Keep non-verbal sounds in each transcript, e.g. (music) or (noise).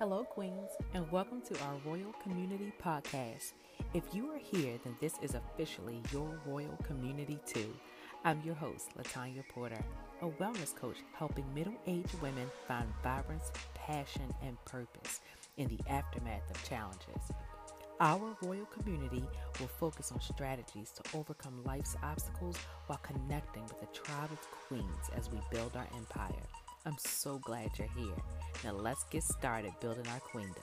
Hello, Queens, and welcome to our Royal Community Podcast. If you are here, then this is officially your Royal Community too. I'm your host, Latanya Porter, a wellness coach helping middle aged women find vibrance, passion, and purpose in the aftermath of challenges. Our royal community will focus on strategies to overcome life's obstacles while connecting with a tribe of queens as we build our empire. I'm so glad you're here. Now let's get started building our queendom.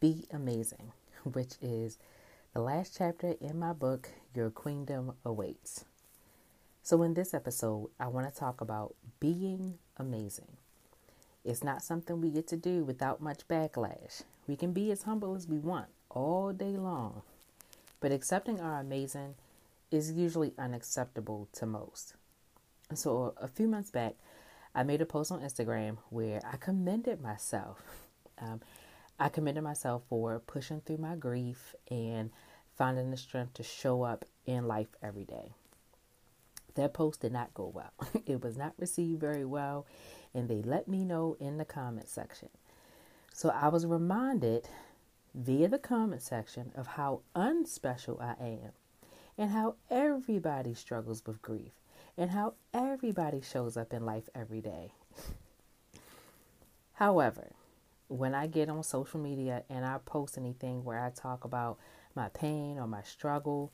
Be Amazing, which is the last chapter in my book, Your Queendom Awaits. So, in this episode, I want to talk about being amazing. It's not something we get to do without much backlash. We can be as humble as we want all day long, but accepting our amazing is usually unacceptable to most. So, a few months back, I made a post on Instagram where I commended myself. (laughs) Um, I commended myself for pushing through my grief and finding the strength to show up in life every day. That post did not go well. (laughs) it was not received very well, and they let me know in the comment section. So I was reminded via the comment section of how unspecial I am and how everybody struggles with grief and how everybody shows up in life every day. However, when I get on social media and I post anything where I talk about my pain or my struggle,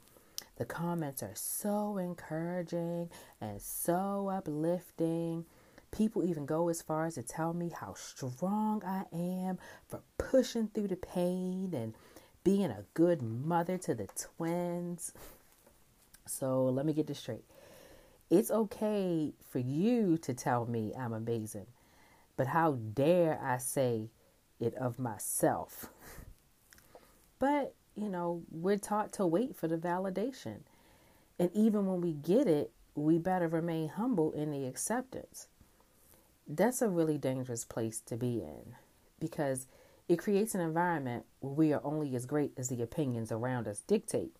the comments are so encouraging and so uplifting. People even go as far as to tell me how strong I am for pushing through the pain and being a good mother to the twins. So let me get this straight. It's okay for you to tell me I'm amazing, but how dare I say it of myself? (laughs) but, you know, we're taught to wait for the validation. And even when we get it, we better remain humble in the acceptance. That's a really dangerous place to be in because it creates an environment where we are only as great as the opinions around us dictate.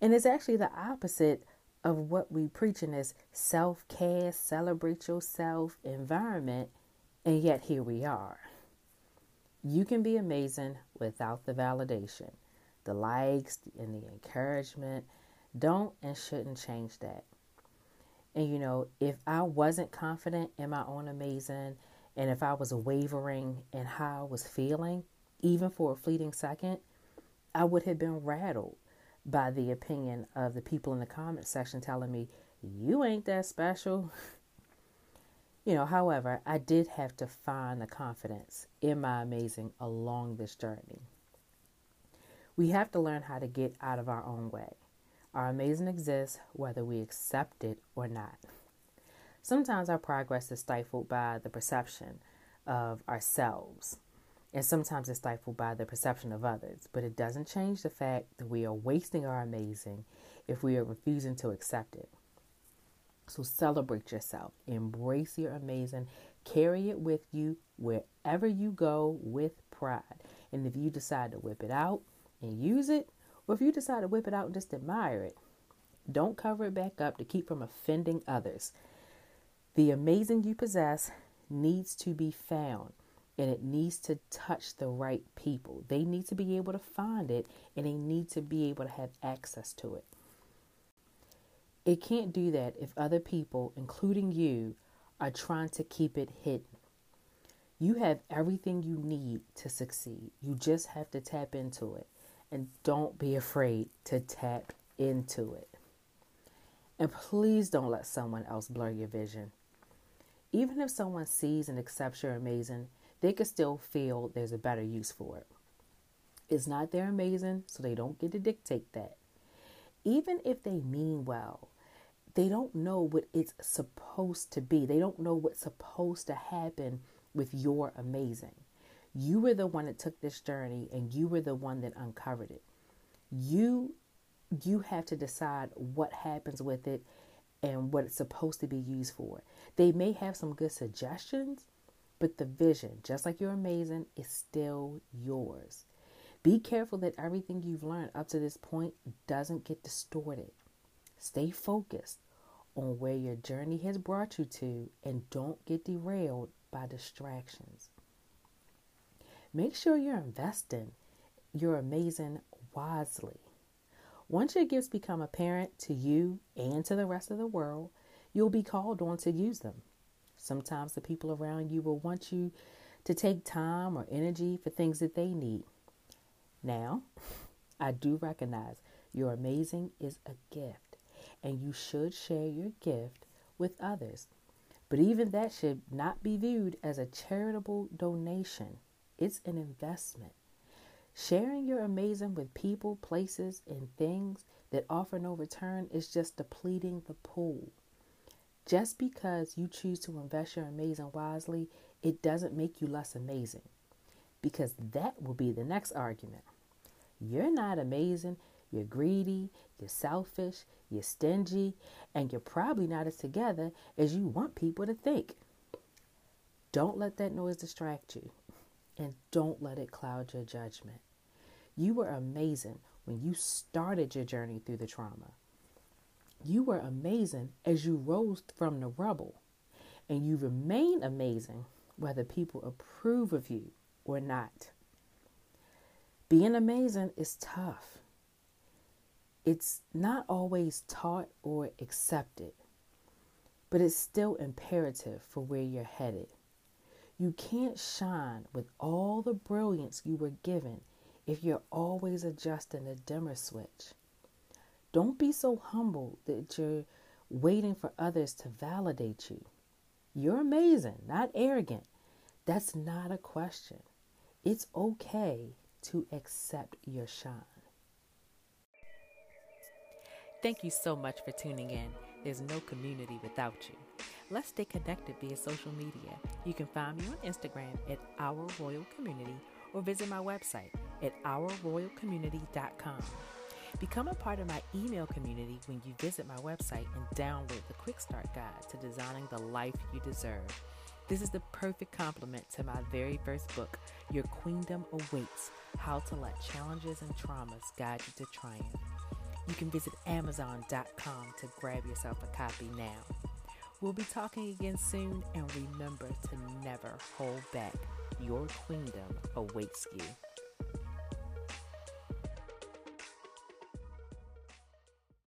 And it's actually the opposite of what we preach in this self care, celebrate yourself environment. And yet here we are. You can be amazing without the validation, the likes, and the encouragement. Don't and shouldn't change that. And you know, if I wasn't confident in my own amazing, and if I was wavering in how I was feeling, even for a fleeting second, I would have been rattled by the opinion of the people in the comment section telling me, you ain't that special. (laughs) You know, however, I did have to find the confidence in my amazing along this journey. We have to learn how to get out of our own way. Our amazing exists whether we accept it or not. Sometimes our progress is stifled by the perception of ourselves and sometimes it's stifled by the perception of others. But it doesn't change the fact that we are wasting our amazing if we are refusing to accept it. So celebrate yourself, embrace your amazing, carry it with you wherever you go with pride. And if you decide to whip it out and use it, or if you decide to whip it out and just admire it, don't cover it back up to keep from offending others. The amazing you possess needs to be found and it needs to touch the right people. They need to be able to find it and they need to be able to have access to it. It can't do that if other people, including you, are trying to keep it hidden. You have everything you need to succeed. You just have to tap into it. And don't be afraid to tap into it. And please don't let someone else blur your vision. Even if someone sees and accepts you're amazing, they could still feel there's a better use for it. It's not their amazing, so they don't get to dictate that. Even if they mean well, they don't know what it's supposed to be. They don't know what's supposed to happen with your amazing. You were the one that took this journey and you were the one that uncovered it. You you have to decide what happens with it and what it's supposed to be used for. They may have some good suggestions, but the vision, just like you're amazing, is still yours. Be careful that everything you've learned up to this point doesn't get distorted. Stay focused on where your journey has brought you to and don't get derailed by distractions. Make sure you're investing your amazing wisely. Once your gifts become apparent to you and to the rest of the world, you'll be called on to use them. Sometimes the people around you will want you to take time or energy for things that they need. Now, (laughs) I do recognize your amazing is a gift, and you should share your gift with others. But even that should not be viewed as a charitable donation, it's an investment. Sharing your amazing with people, places, and things that offer no return is just depleting the pool. Just because you choose to invest your amazing wisely, it doesn't make you less amazing. Because that will be the next argument. You're not amazing, you're greedy, you're selfish, you're stingy, and you're probably not as together as you want people to think. Don't let that noise distract you, and don't let it cloud your judgment. You were amazing when you started your journey through the trauma. You were amazing as you rose from the rubble, and you remain amazing whether people approve of you or not. Being amazing is tough. It's not always taught or accepted, but it's still imperative for where you're headed. You can't shine with all the brilliance you were given if you're always adjusting the dimmer switch. Don't be so humble that you're waiting for others to validate you. You're amazing, not arrogant. That's not a question. It's okay to accept your shine. Thank you so much for tuning in. There's no community without you. Let's stay connected via social media. You can find me on Instagram at Our Royal Community or visit my website at ourroyalcommunity.com. Become a part of my email community when you visit my website and download the Quick Start Guide to Designing the Life You Deserve. This is the perfect complement to my very first book, Your Queendom Awaits How to Let Challenges and Traumas Guide You to Triumph. You can visit Amazon.com to grab yourself a copy now. We'll be talking again soon, and remember to never hold back. Your queendom awaits you.